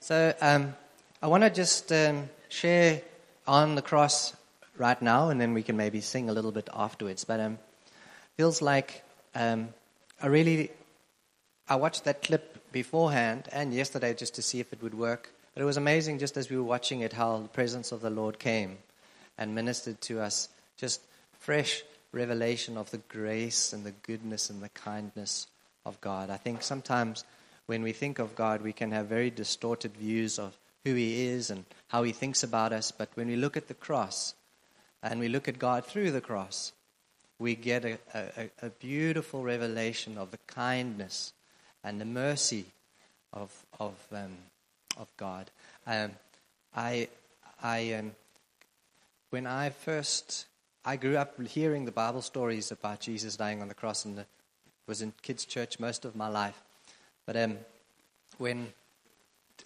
So um, I want to just um, share on the cross right now, and then we can maybe sing a little bit afterwards. But um, feels like um, I really I watched that clip beforehand and yesterday just to see if it would work. But it was amazing just as we were watching it how the presence of the Lord came and ministered to us. Just fresh revelation of the grace and the goodness and the kindness of God. I think sometimes when we think of God, we can have very distorted views of who He is and how He thinks about us. But when we look at the cross and we look at God through the cross, we get a, a, a beautiful revelation of the kindness and the mercy of, of, um, of God. Um, I, I, um, when I first, I grew up hearing the Bible stories about Jesus dying on the cross and the, was in kids' church most of my life. But um, when,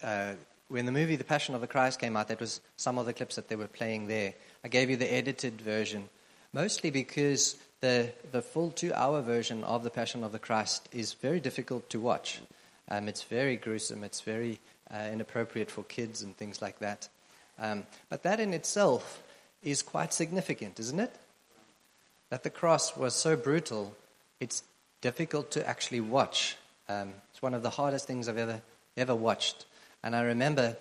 uh, when the movie The Passion of the Christ came out, that was some of the clips that they were playing there. I gave you the edited version, mostly because the, the full two hour version of The Passion of the Christ is very difficult to watch. Um, it's very gruesome, it's very uh, inappropriate for kids and things like that. Um, but that in itself is quite significant, isn't it? That the cross was so brutal, it's difficult to actually watch. Um, it's one of the hardest things I've ever, ever watched. And I remember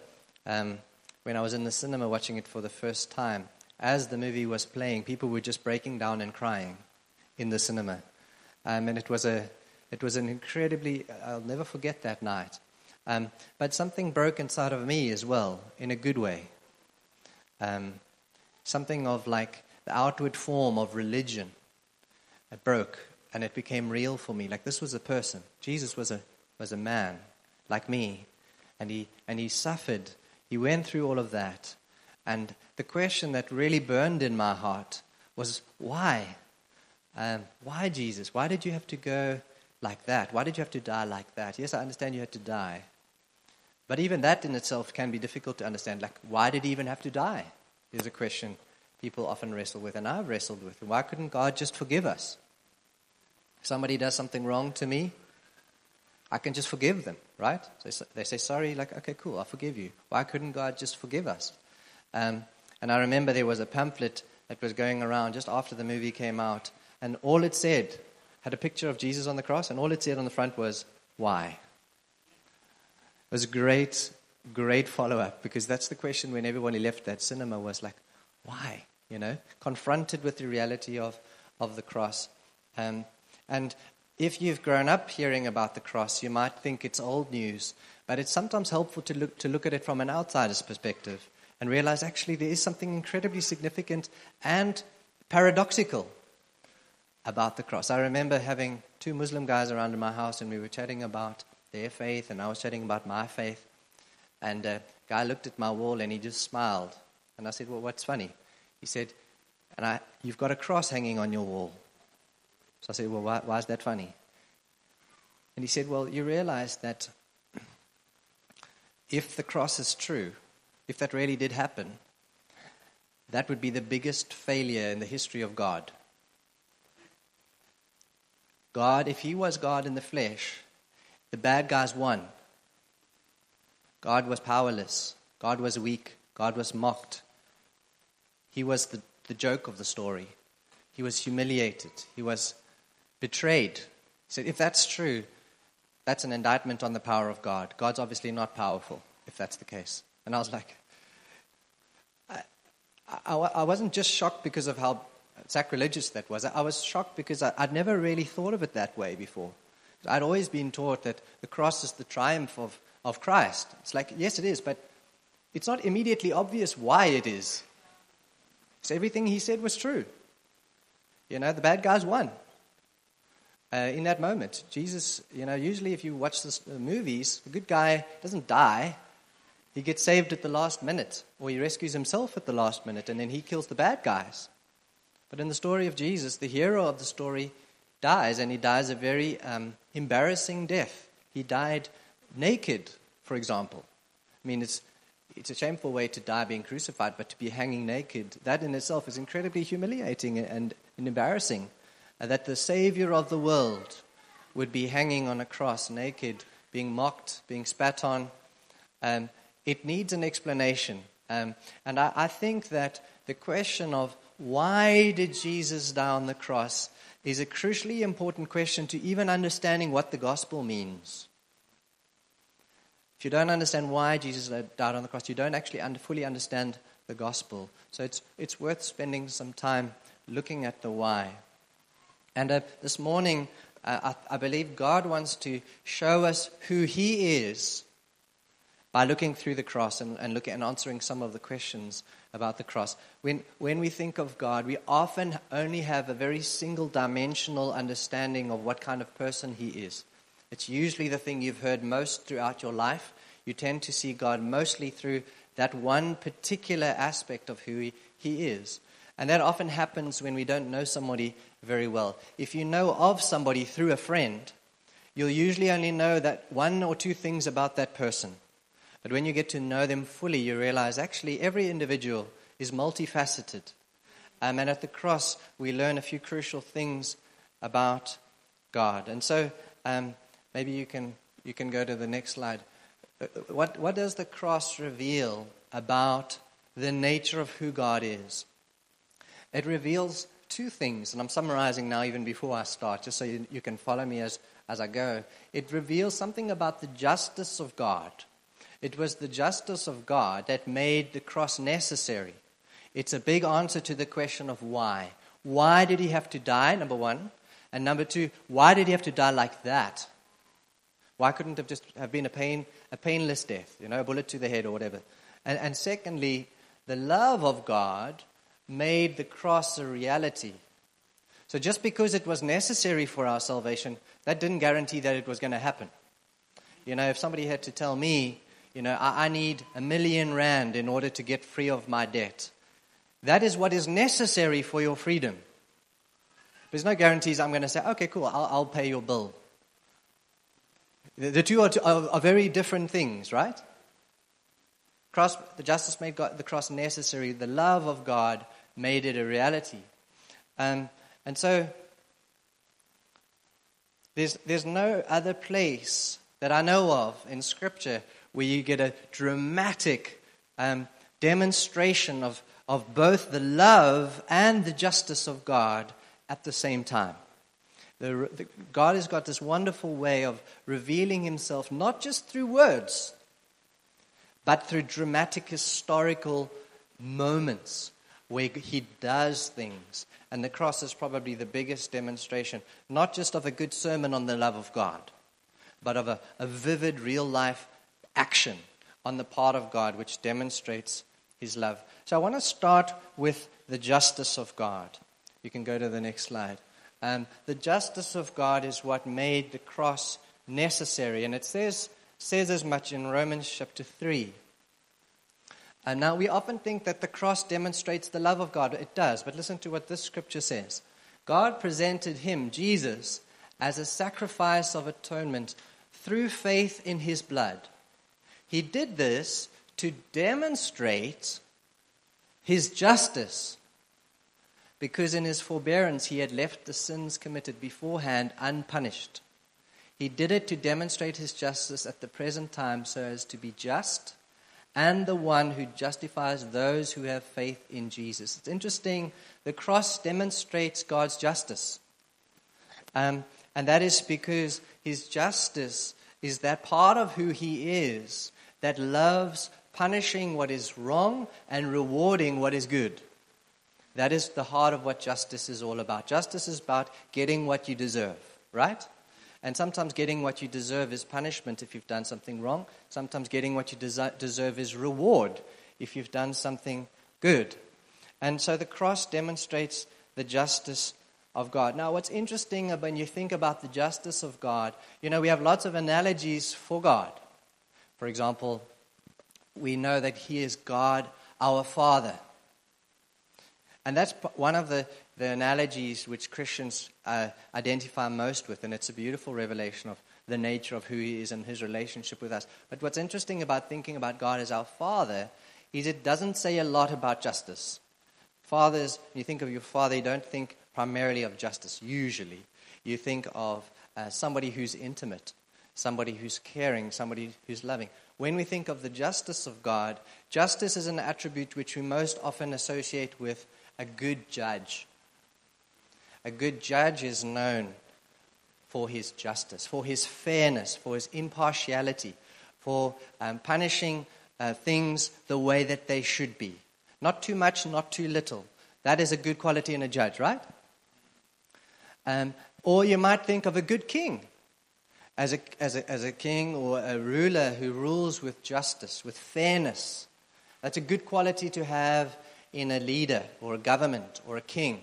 um, when I was in the cinema watching it for the first time, as the movie was playing, people were just breaking down and crying in the cinema. Um, and it was, a, it was an incredibly, I'll never forget that night. Um, but something broke inside of me as well, in a good way. Um, something of like the outward form of religion. It broke and it became real for me. Like this was a person. Jesus was a, was a man like me. And he, and he suffered. He went through all of that. And the question that really burned in my heart was why? Um, why, Jesus? Why did you have to go like that? Why did you have to die like that? Yes, I understand you had to die. But even that in itself can be difficult to understand. Like, why did he even have to die? Is a question people often wrestle with, and I've wrestled with. Why couldn't God just forgive us? Somebody does something wrong to me, I can just forgive them, right? So they say sorry, like, okay, cool, I'll forgive you. Why couldn't God just forgive us? Um, and I remember there was a pamphlet that was going around just after the movie came out and all it said had a picture of Jesus on the cross, and all it said on the front was, Why? It was a great, great follow up because that's the question when everybody left that cinema was like, Why? You know, confronted with the reality of, of the cross. Um, and if you've grown up hearing about the cross, you might think it's old news, but it's sometimes helpful to look, to look at it from an outsider's perspective and realize actually there is something incredibly significant and paradoxical about the cross. I remember having two Muslim guys around in my house, and we were chatting about their faith, and I was chatting about my faith. And a guy looked at my wall and he just smiled. And I said, Well, what's funny? He said, and I, You've got a cross hanging on your wall. So I said, Well, why, why is that funny? And he said, Well, you realize that if the cross is true, if that really did happen, that would be the biggest failure in the history of God. God, if he was God in the flesh, the bad guys won. God was powerless. God was weak. God was mocked. He was the, the joke of the story. He was humiliated. He was betrayed. He said, if that's true, that's an indictment on the power of God. God's obviously not powerful, if that's the case. And I was like, I, I, I wasn't just shocked because of how sacrilegious that was. I was shocked because I, would never really thought of it that way before. I'd always been taught that the cross is the triumph of, of Christ. It's like, yes, it is, but it's not immediately obvious why it is. So everything he said was true. You know, the bad guys won. Uh, in that moment, Jesus, you know, usually if you watch the movies, the good guy doesn't die. He gets saved at the last minute, or he rescues himself at the last minute, and then he kills the bad guys. But in the story of Jesus, the hero of the story dies, and he dies a very um, embarrassing death. He died naked, for example. I mean, it's, it's a shameful way to die being crucified, but to be hanging naked, that in itself is incredibly humiliating and, and embarrassing. That the Savior of the world would be hanging on a cross naked, being mocked, being spat on. Um, it needs an explanation. Um, and I, I think that the question of why did Jesus die on the cross is a crucially important question to even understanding what the gospel means. If you don't understand why Jesus died on the cross, you don't actually fully understand the gospel. So it's, it's worth spending some time looking at the why. And uh, this morning, uh, I, I believe God wants to show us who He is by looking through the cross and, and looking and answering some of the questions about the cross. When, when we think of God, we often only have a very single dimensional understanding of what kind of person He is. It's usually the thing you've heard most throughout your life. You tend to see God mostly through that one particular aspect of who He, he is. And that often happens when we don't know somebody very well. If you know of somebody through a friend, you'll usually only know that one or two things about that person. But when you get to know them fully, you realize actually every individual is multifaceted. Um, and at the cross, we learn a few crucial things about God. And so um, maybe you can, you can go to the next slide. Uh, what, what does the cross reveal about the nature of who God is? It reveals two things, and I'm summarizing now even before I start, just so you, you can follow me as, as I go. It reveals something about the justice of God. It was the justice of God that made the cross necessary. It's a big answer to the question of why. Why did he have to die, number one? And number two, why did he have to die like that? Why couldn't it just have been a, pain, a painless death, you know, a bullet to the head or whatever? And, and secondly, the love of God made the cross a reality. So just because it was necessary for our salvation, that didn't guarantee that it was going to happen. You know, if somebody had to tell me you know, I, need a million rand in order to get free of my debt. That is what is necessary for your freedom. There's no guarantees I'm going to say, okay, cool, I'll, I'll pay your bill. The, the two are, are, are, very different things, right? Cross, the justice made God, the cross necessary. The love of God made it a reality. Um, and so, there's, there's no other place that I know of in Scripture where you get a dramatic um, demonstration of, of both the love and the justice of God at the same time. The, the, God has got this wonderful way of revealing himself not just through words, but through dramatic historical moments where he does things. And the cross is probably the biggest demonstration, not just of a good sermon on the love of God, but of a, a vivid, real life action on the part of God which demonstrates his love. So I want to start with the justice of God. You can go to the next slide. Um, the justice of God is what made the cross necessary, and it says, says as much in Romans chapter 3. And now we often think that the cross demonstrates the love of God. It does, but listen to what this scripture says God presented him, Jesus, as a sacrifice of atonement through faith in his blood. He did this to demonstrate his justice, because in his forbearance he had left the sins committed beforehand unpunished. He did it to demonstrate his justice at the present time so as to be just and the one who justifies those who have faith in Jesus. It's interesting, the cross demonstrates God's justice. Um, and that is because his justice is that part of who he is that loves punishing what is wrong and rewarding what is good. That is the heart of what justice is all about. Justice is about getting what you deserve, right? And sometimes getting what you deserve is punishment if you've done something wrong. Sometimes getting what you desi- deserve is reward if you've done something good. And so the cross demonstrates the justice of God. Now, what's interesting when you think about the justice of God, you know, we have lots of analogies for God. For example, we know that He is God, our Father. And that's one of the, the analogies which Christians uh, identify most with, and it's a beautiful revelation of the nature of who He is and His relationship with us. But what's interesting about thinking about God as our Father is it doesn't say a lot about justice. Fathers, when you think of your father, you don't think primarily of justice, usually. You think of uh, somebody who's intimate, somebody who's caring, somebody who's loving. when we think of the justice of God, justice is an attribute which we most often associate with a good judge. A good judge is known for his justice, for his fairness, for his impartiality, for um, punishing uh, things the way that they should be. Not too much, not too little. That is a good quality in a judge, right? Um, or you might think of a good king as a, as, a, as a king or a ruler who rules with justice, with fairness. That's a good quality to have in a leader or a government or a king.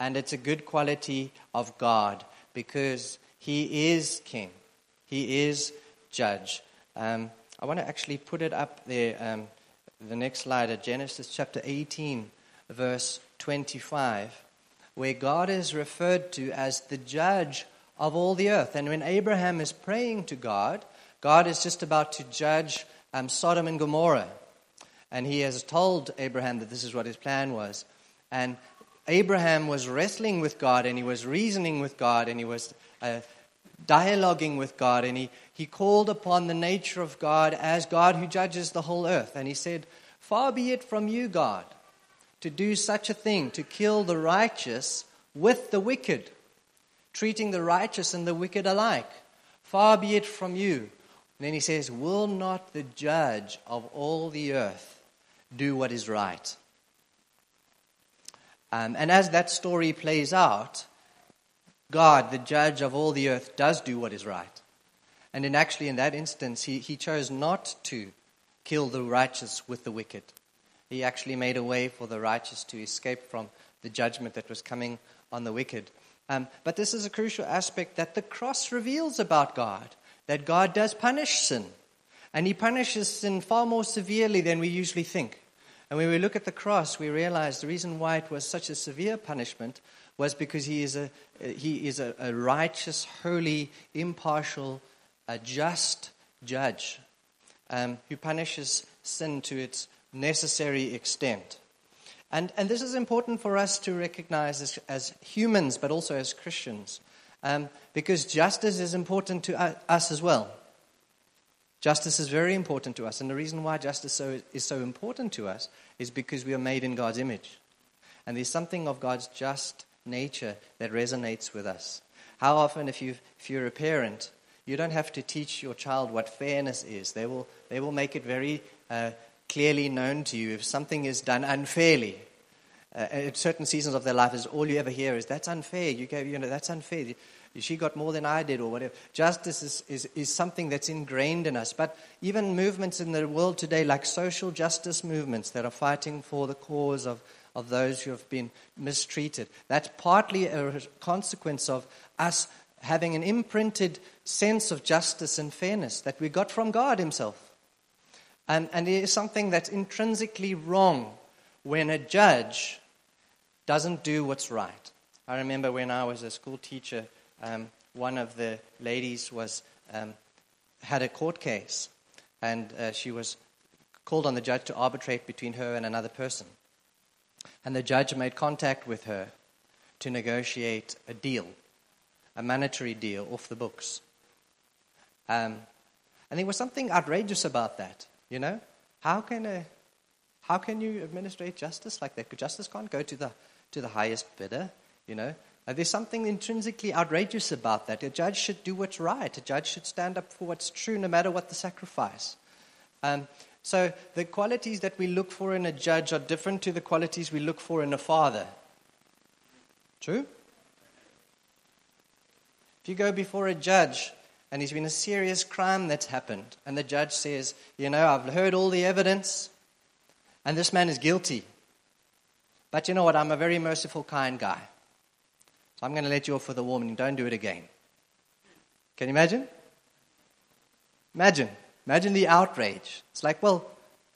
And it's a good quality of God because he is king, he is judge. Um, I want to actually put it up there, um, the next slide, at Genesis chapter 18, verse 25, where God is referred to as the judge of all the earth. And when Abraham is praying to God, God is just about to judge um, Sodom and Gomorrah. And he has told Abraham that this is what his plan was. And Abraham was wrestling with God and he was reasoning with God and he was uh, dialoguing with God and he, he called upon the nature of God as God who judges the whole earth. And he said, Far be it from you, God, to do such a thing, to kill the righteous with the wicked, treating the righteous and the wicked alike. Far be it from you. And then he says, Will not the judge of all the earth do what is right? Um, and as that story plays out, God, the judge of all the earth, does do what is right. And in actually, in that instance, he, he chose not to kill the righteous with the wicked. He actually made a way for the righteous to escape from the judgment that was coming on the wicked. Um, but this is a crucial aspect that the cross reveals about God that God does punish sin. And he punishes sin far more severely than we usually think. And when we look at the cross, we realize the reason why it was such a severe punishment was because he is a, he is a, a righteous, holy, impartial, a just judge um, who punishes sin to its necessary extent. And, and this is important for us to recognize as, as humans, but also as Christians, um, because justice is important to us as well. Justice is very important to us. And the reason why justice so, is so important to us is because we are made in God's image. And there's something of God's just nature that resonates with us. How often, if, you if you're a parent, you don't have to teach your child what fairness is. They will, they will make it very uh, clearly known to you if something is done unfairly. Uh, at certain seasons of their life, is all you ever hear is, that's unfair. You gave, you know, that's unfair she got more than I did, or whatever. Justice is, is, is something that's ingrained in us. But even movements in the world today, like social justice movements that are fighting for the cause of, of those who have been mistreated, that's partly a consequence of us having an imprinted sense of justice and fairness that we got from God Himself. And, and it is something that's intrinsically wrong when a judge doesn't do what's right. I remember when I was a school teacher um, one of the ladies was um, had a court case, and uh, she was called on the judge to arbitrate between her and another person. And the judge made contact with her to negotiate a deal, a monetary deal off the books. Um, and there was something outrageous about that, you know? How can, a, how can you administrate justice like that? Justice can't go to the, to the highest bidder, you know? Uh, there's something intrinsically outrageous about that. A judge should do what's right. A judge should stand up for what's true, no matter what the sacrifice. Um, so the qualities that we look for in a judge are different to the qualities we look for in a father. True? If you go before a judge and there's been a serious crime that's happened, and the judge says, You know, I've heard all the evidence, and this man is guilty. But you know what? I'm a very merciful, kind guy. So I'm going to let you off with a warning. Don't do it again. Can you imagine? Imagine. Imagine the outrage. It's like, well,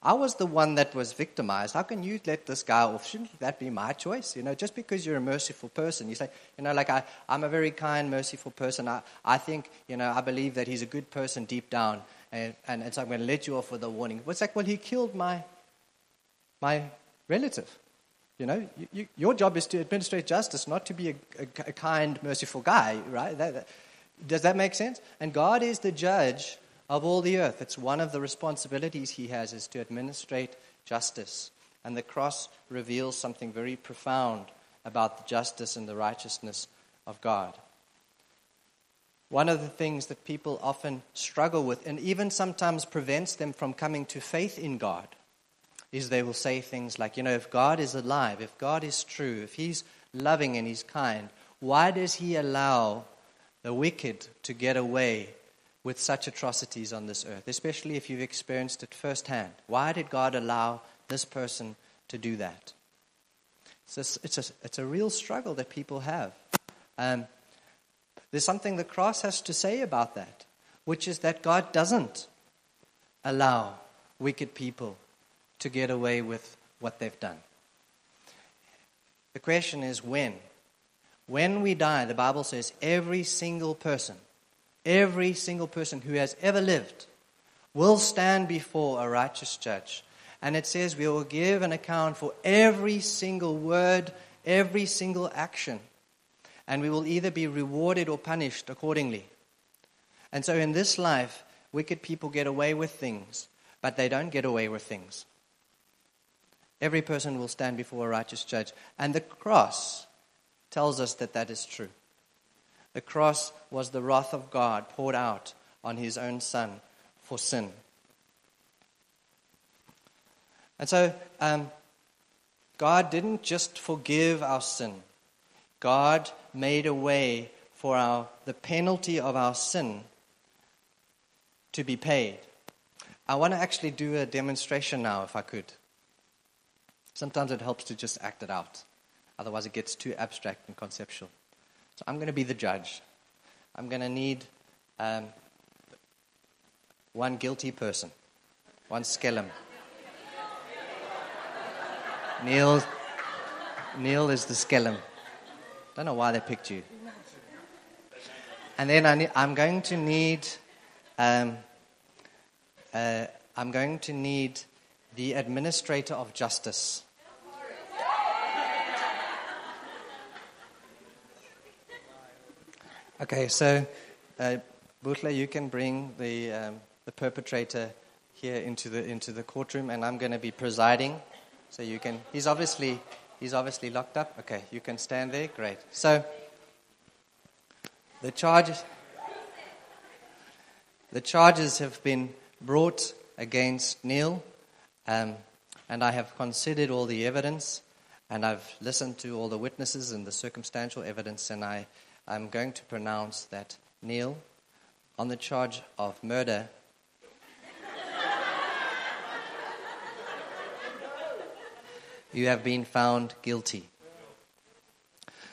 I was the one that was victimized. How can you let this guy off? Shouldn't that be my choice? You know, just because you're a merciful person. You say, you know, like I, I'm a very kind, merciful person. I, I think, you know, I believe that he's a good person deep down. And, and, and so I'm going to let you off with a warning. It's like, well, he killed my, my relative. You know, you, you, your job is to administrate justice, not to be a, a, a kind, merciful guy, right? That, that, does that make sense? And God is the judge of all the earth. It's one of the responsibilities he has is to administrate justice. And the cross reveals something very profound about the justice and the righteousness of God. One of the things that people often struggle with, and even sometimes prevents them from coming to faith in God, is they will say things like, you know, if God is alive, if God is true, if He's loving and He's kind, why does He allow the wicked to get away with such atrocities on this earth, especially if you've experienced it firsthand? Why did God allow this person to do that? It's a, it's a, it's a real struggle that people have. Um, there's something the cross has to say about that, which is that God doesn't allow wicked people to get away with what they've done. The question is when? When we die, the Bible says every single person, every single person who has ever lived will stand before a righteous judge. And it says we will give an account for every single word, every single action. And we will either be rewarded or punished accordingly. And so in this life, wicked people get away with things, but they don't get away with things. Every person will stand before a righteous judge. And the cross tells us that that is true. The cross was the wrath of God poured out on his own son for sin. And so, um, God didn't just forgive our sin, God made a way for our, the penalty of our sin to be paid. I want to actually do a demonstration now, if I could. Sometimes it helps to just act it out. Otherwise, it gets too abstract and conceptual. So I'm going to be the judge. I'm going to need um, one guilty person, one skellum. Neil, Neil is the skellum. Don't know why they picked you. And then I am going to need, um, uh, I'm going to need the administrator of justice. Okay, so uh, Butler, you can bring the, um, the perpetrator here into the, into the courtroom, and I'm going to be presiding. So you can, he's obviously, he's obviously locked up. Okay, you can stand there. Great. So the charges, the charges have been brought against Neil, um, and I have considered all the evidence, and I've listened to all the witnesses and the circumstantial evidence, and I I'm going to pronounce that Neil, on the charge of murder, you have been found guilty.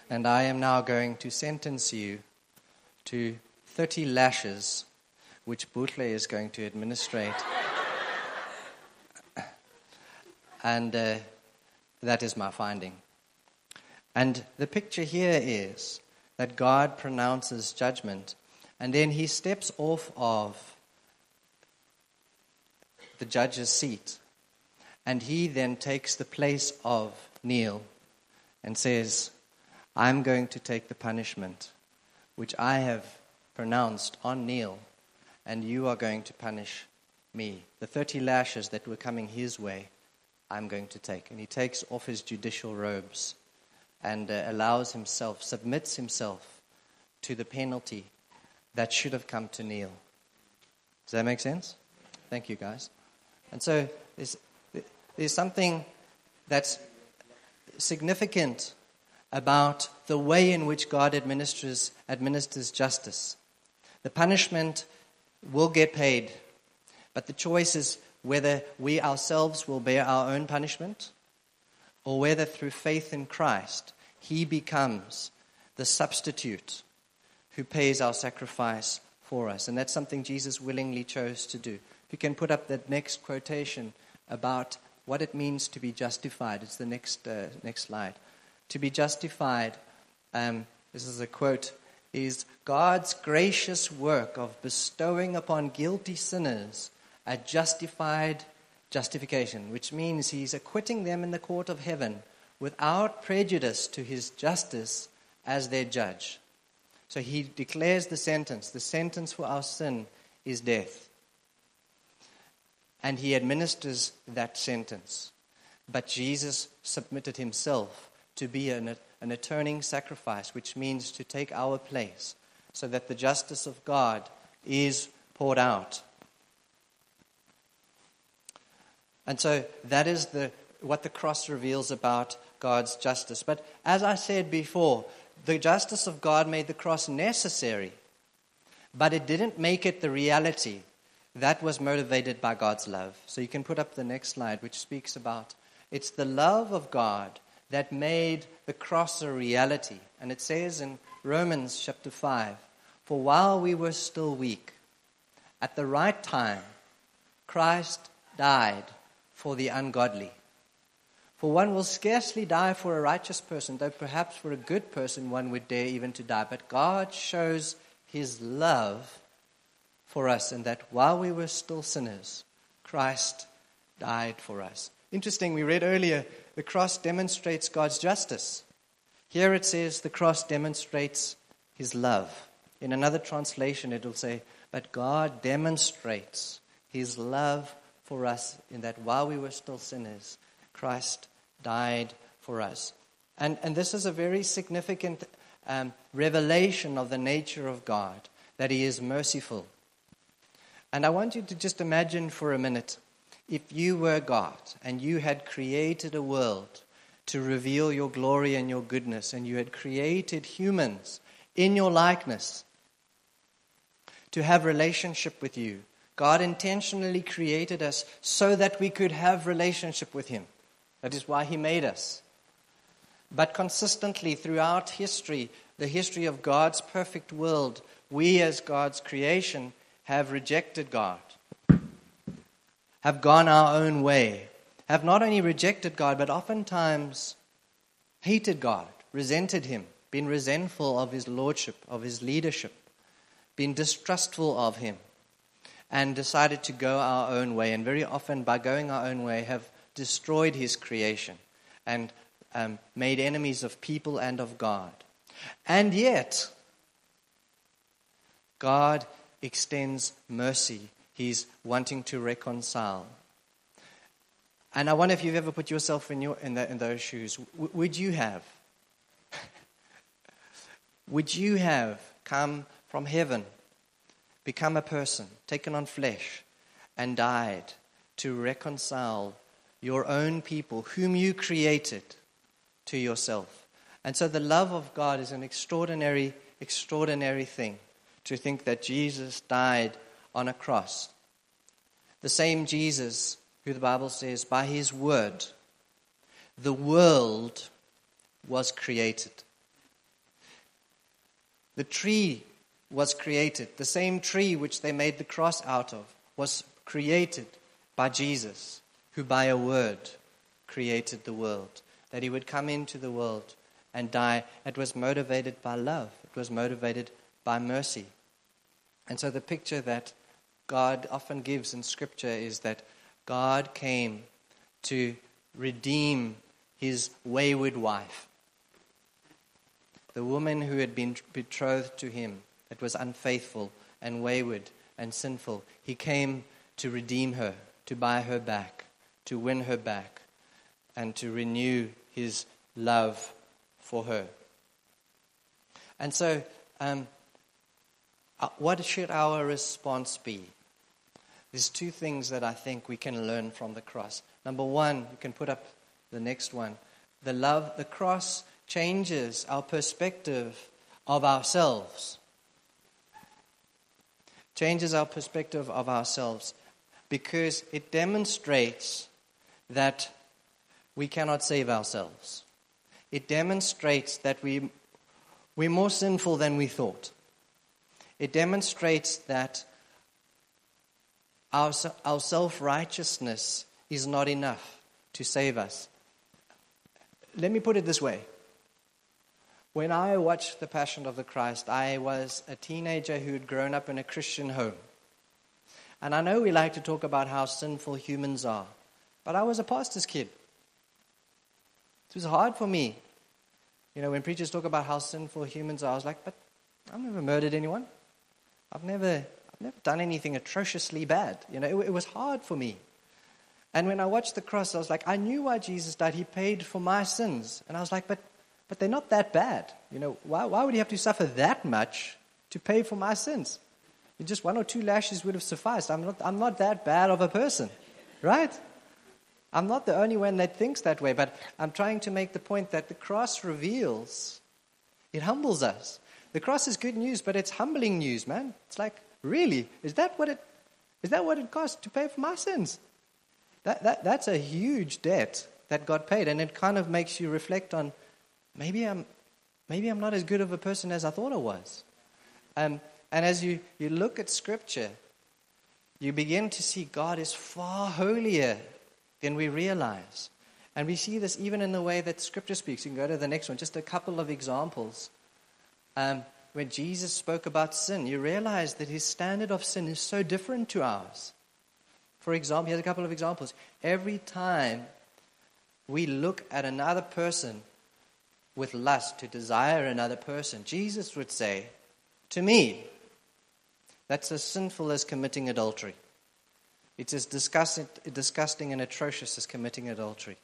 And I am now going to sentence you to 30 lashes, which Butler is going to administrate. And uh, that is my finding. And the picture here is that God pronounces judgment, and then he steps off of the judge's seat, and he then takes the place of Neil and says, I'm going to take the punishment which I have pronounced on Neil, and you are going to punish me. The 30 lashes that were coming his way, I'm going to take. And he takes off his judicial robes and uh, allows himself, submits himself to the penalty that should have come to Neil. Does that make sense? Thank you, guys. And so there's, there's something that's significant about the way in which God administers, administers justice. The punishment will get paid, but the choice is whether we ourselves will bear our own punishment or whether through faith in Christ, he becomes the substitute who pays our sacrifice for us. And that's something Jesus willingly chose to do. If you can put up that next quotation about what it means to be justified, it's the next, uh, next slide. To be justified, um, this is a quote, is God's gracious work of bestowing upon guilty sinners a justified justification, which means he's acquitting them in the court of heaven without prejudice to his justice as their judge. So he declares the sentence. The sentence for our sin is death. and he administers that sentence. But Jesus submitted himself to be an, an atoning sacrifice, which means to take our place, so that the justice of God is poured out. And so that is the, what the cross reveals about God's justice. But as I said before, the justice of God made the cross necessary, but it didn't make it the reality. That was motivated by God's love. So you can put up the next slide, which speaks about it's the love of God that made the cross a reality. And it says in Romans chapter 5 For while we were still weak, at the right time, Christ died for the ungodly. For one will scarcely die for a righteous person, though perhaps for a good person one would dare even to die. But God shows his love for us in that while we were still sinners, Christ died for us. Interesting, we read earlier the cross demonstrates God's justice. Here it says the cross demonstrates his love. In another translation, it will say, But God demonstrates his love for us in that while we were still sinners, Christ died for us. And, and this is a very significant um, revelation of the nature of God, that He is merciful. And I want you to just imagine for a minute if you were God and you had created a world to reveal your glory and your goodness, and you had created humans in your likeness to have relationship with you. God intentionally created us so that we could have relationship with Him. That is why He made us. But consistently throughout history, the history of God's perfect world, we as God's creation have rejected God, have gone our own way, have not only rejected God, but oftentimes hated God, resented Him, been resentful of His lordship, of His leadership, been distrustful of Him, and decided to go our own way. And very often, by going our own way, have destroyed His creation and um, made enemies of people and of God. And yet, God extends mercy. He's wanting to reconcile. And I wonder if you've ever put yourself in, your, in, the, in those shoes. W- would you have? would you have come from heaven, become a person, taken on flesh, and died to reconcile your own people, whom you created? to yourself. And so the love of God is an extraordinary, extraordinary thing to think that Jesus died on a cross. The same Jesus who the Bible says, by his word, the world was created. The tree was created. The same tree which they made the cross out of was created by Jesus, who by a word created the world that he would come into the world and die. It was motivated by love, it was motivated by mercy. And so the picture that God often gives in Scripture is that God came to redeem his wayward wife, the woman who had been betrothed to him, that was unfaithful and wayward and sinful. He came to redeem her, to buy her back, to win her back, and to renew his love for her. And so, um, uh, what should our response be? There's two things that I think we can learn from the cross. Number one, you can put up the next one. The love, the cross changes our perspective of ourselves. Changes our perspective of ourselves because it demonstrates that we cannot save ourselves. It demonstrates that we, we're more sinful than we thought. It demonstrates that our, our self righteousness is not enough to save us. Let me put it this way. When I watched The Passion of the Christ, I was a teenager who had grown up in a Christian home. And I know we like to talk about how sinful humans are, but I was a pastor's kid. It was hard for me. You know, when preachers talk about how sinful humans are, I was like, but I've never murdered anyone. I've never, I've never done anything atrociously bad. You know, it, it was hard for me. And when I watched the cross, I was like, I knew why Jesus died. He paid for my sins. And I was like, but, but they're not that bad. You know, why, why would he have to suffer that much to pay for my sins? Just one or two lashes would have sufficed. I'm not, I'm not that bad of a person, right? I'm not the only one that thinks that way, but I'm trying to make the point that the cross reveals, it humbles us. The cross is good news, but it's humbling news, man. It's like, really? Is that what it, is that what it costs to pay for my sins? That, that, that's a huge debt that God paid, and it kind of makes you reflect on maybe I'm, maybe I'm not as good of a person as I thought I was. Um, and as you, you look at Scripture, you begin to see God is far holier than we realize. And we see this even in the way that Scripture speaks. You can go to the next one, just a couple of examples. Um, when Jesus spoke about sin, you realize that his standard of sin is so different to ours. For example, here's a couple of examples. Every time we look at another person with lust to desire another person, Jesus would say, To me, that's as sinful as committing adultery. It's as disgusting, disgusting and atrocious as committing adultery.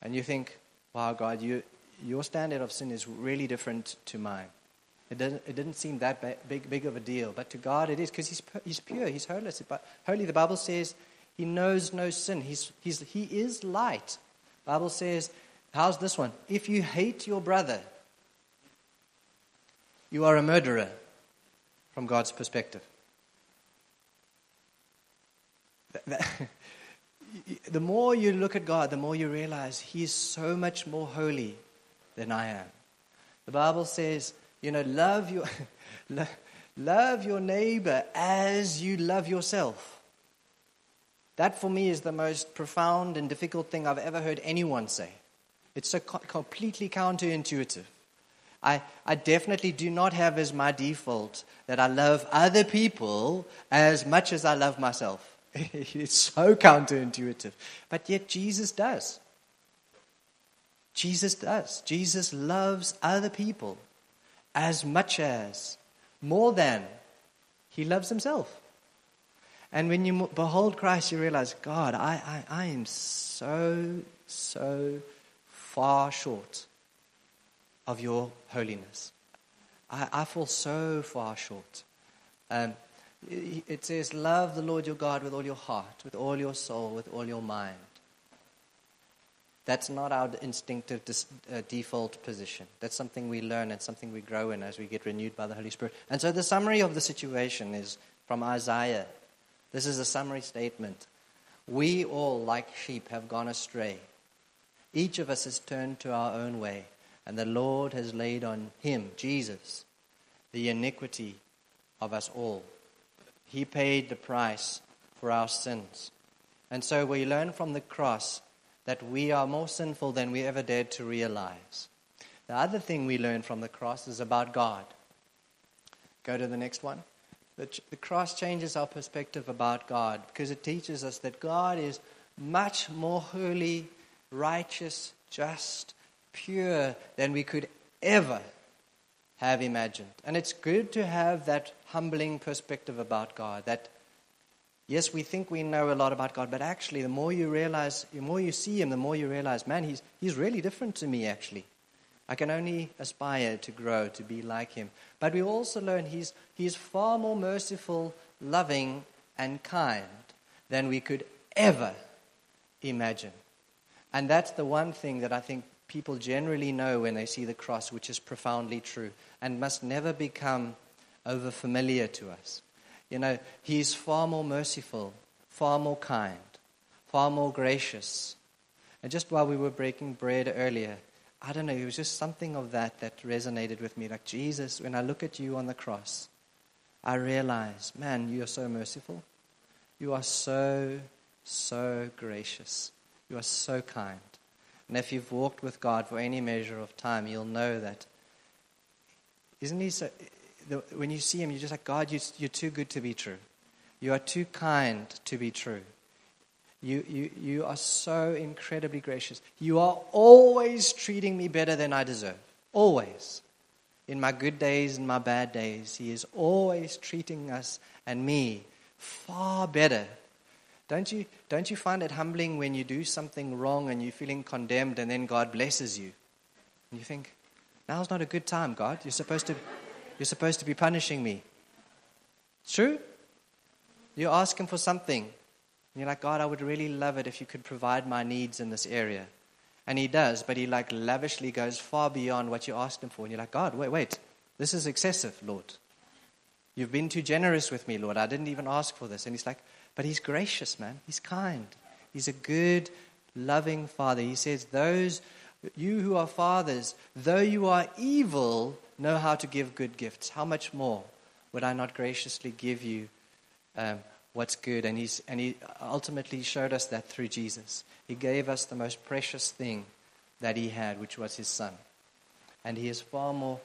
And you think, wow, God, you, your standard of sin is really different to mine. It didn't, it didn't seem that big, big of a deal, but to God it is because he's, he's pure, He's holy. Holy, the Bible says He knows no sin. He's, he's, he is light. The Bible says, how's this one? If you hate your brother, you are a murderer from God's perspective. the more you look at God, the more you realize He is so much more holy than I am. The Bible says you know, love your, love your neighbor as you love yourself. That for me is the most profound and difficult thing I've ever heard anyone say. It's so co- completely counterintuitive. I, I definitely do not have as my default that I love other people as much as I love myself. it's so counterintuitive. But yet Jesus does. Jesus does. Jesus loves other people as much as, more than, he loves himself. And when you behold Christ, you realize, God, I, I, I am so, so far short of your holiness. I, I fall so far short. Um, it says, Love the Lord your God with all your heart, with all your soul, with all your mind. That's not our instinctive dis, uh, default position. That's something we learn and something we grow in as we get renewed by the Holy Spirit. And so the summary of the situation is from Isaiah. This is a summary statement. We all, like sheep, have gone astray. Each of us has turned to our own way, and the Lord has laid on him, Jesus, the iniquity of us all. He paid the price for our sins. And so we learn from the cross that we are more sinful than we ever dared to realize. The other thing we learn from the cross is about God. Go to the next one. The, the cross changes our perspective about God because it teaches us that God is much more holy, righteous, just, pure than we could ever have imagined. And it's good to have that humbling perspective about God, that Yes, we think we know a lot about God, but actually, the more you realize, the more you see Him, the more you realize, man, He's, he's really different to me, actually. I can only aspire to grow, to be like Him. But we also learn He's, he's far more merciful, loving, and kind than we could ever imagine. And that's the one thing that I think people generally know when they see the cross, which is profoundly true and must never become over familiar to us. You know, He's far more merciful, far more kind, far more gracious. And just while we were breaking bread earlier, I don't know, it was just something of that that resonated with me. Like, Jesus, when I look at you on the cross, I realize, man, you are so merciful. You are so, so gracious. You are so kind. And if you've walked with God for any measure of time, you'll know that. Isn't He so? when you see him, you're just like, God, you, you're too good to be true. You are too kind to be true. You, you, you are so incredibly gracious. You are always treating me better than I deserve. Always. In my good days and my bad days, He is always treating us and me far better Don't you, don't you find it humbling when you do something wrong and you're feeling condemned and then God blesses you? And you think, now's not a good time, God. You're supposed to, you're supposed to be punishing me. True. You ask Him for something. And you're like, God, I would really love it if you could provide my needs in this area. And He does, but He like lavishly goes far beyond what you asked Him for. And you're like, God, wait, wait. This is excessive, Lord. You've been too generous with me, Lord. I didn't even ask for this. And He's like, but he's gracious, man. He's kind. He's a good, loving father. He says, Those, you who are fathers, though you are evil, know how to give good gifts. How much more would I not graciously give you um, what's good? And, he's, and he ultimately showed us that through Jesus. He gave us the most precious thing that he had, which was his son. And he is far more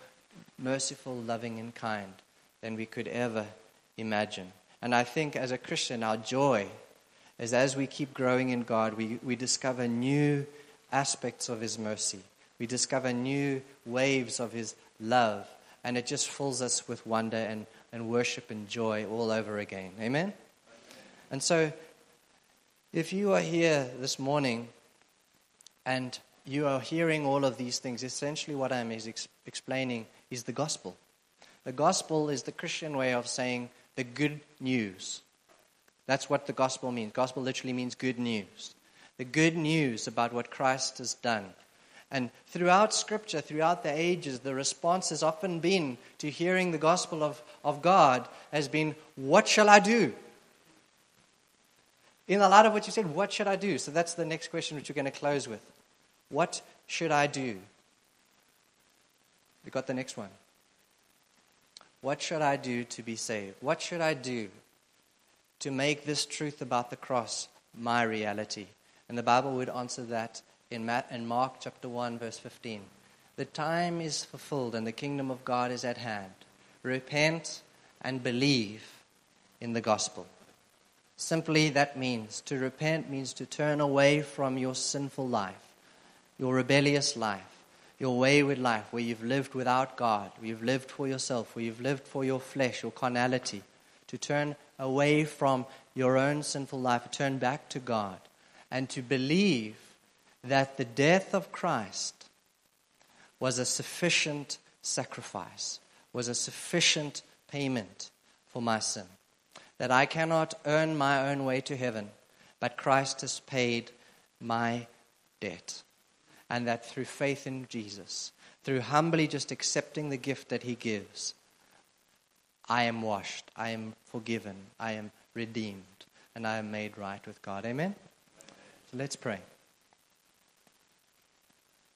merciful, loving, and kind than we could ever imagine. And I think as a Christian, our joy is as we keep growing in God, we, we discover new aspects of His mercy. We discover new waves of His love. And it just fills us with wonder and, and worship and joy all over again. Amen? And so, if you are here this morning and you are hearing all of these things, essentially what I'm ex- explaining is the gospel. The gospel is the Christian way of saying, the good news. That's what the gospel means. Gospel literally means good news. The good news about what Christ has done. And throughout Scripture, throughout the ages, the response has often been to hearing the gospel of, of God has been, What shall I do? In a lot of what you said, What should I do? So that's the next question which we're going to close with. What should I do? We got the next one. What should I do to be saved? What should I do to make this truth about the cross my reality? And the Bible would answer that in, Mark chapter 1, verse 15. The time is fulfilled and the kingdom of God is at hand. Repent and believe in the gospel. Simply, that means to repent means to turn away from your sinful life, your rebellious life, your wayward life, where you've lived without God, where you've lived for yourself, where you've lived for your flesh, your carnality, to turn away from your own sinful life, turn back to God, and to believe that the death of Christ was a sufficient sacrifice, was a sufficient payment for my sin. That I cannot earn my own way to heaven, but Christ has paid my debt and that through faith in Jesus, through humbly just accepting the gift that He gives, I am washed, I am forgiven, I am redeemed, and I am made right with God. Amen? So let's pray.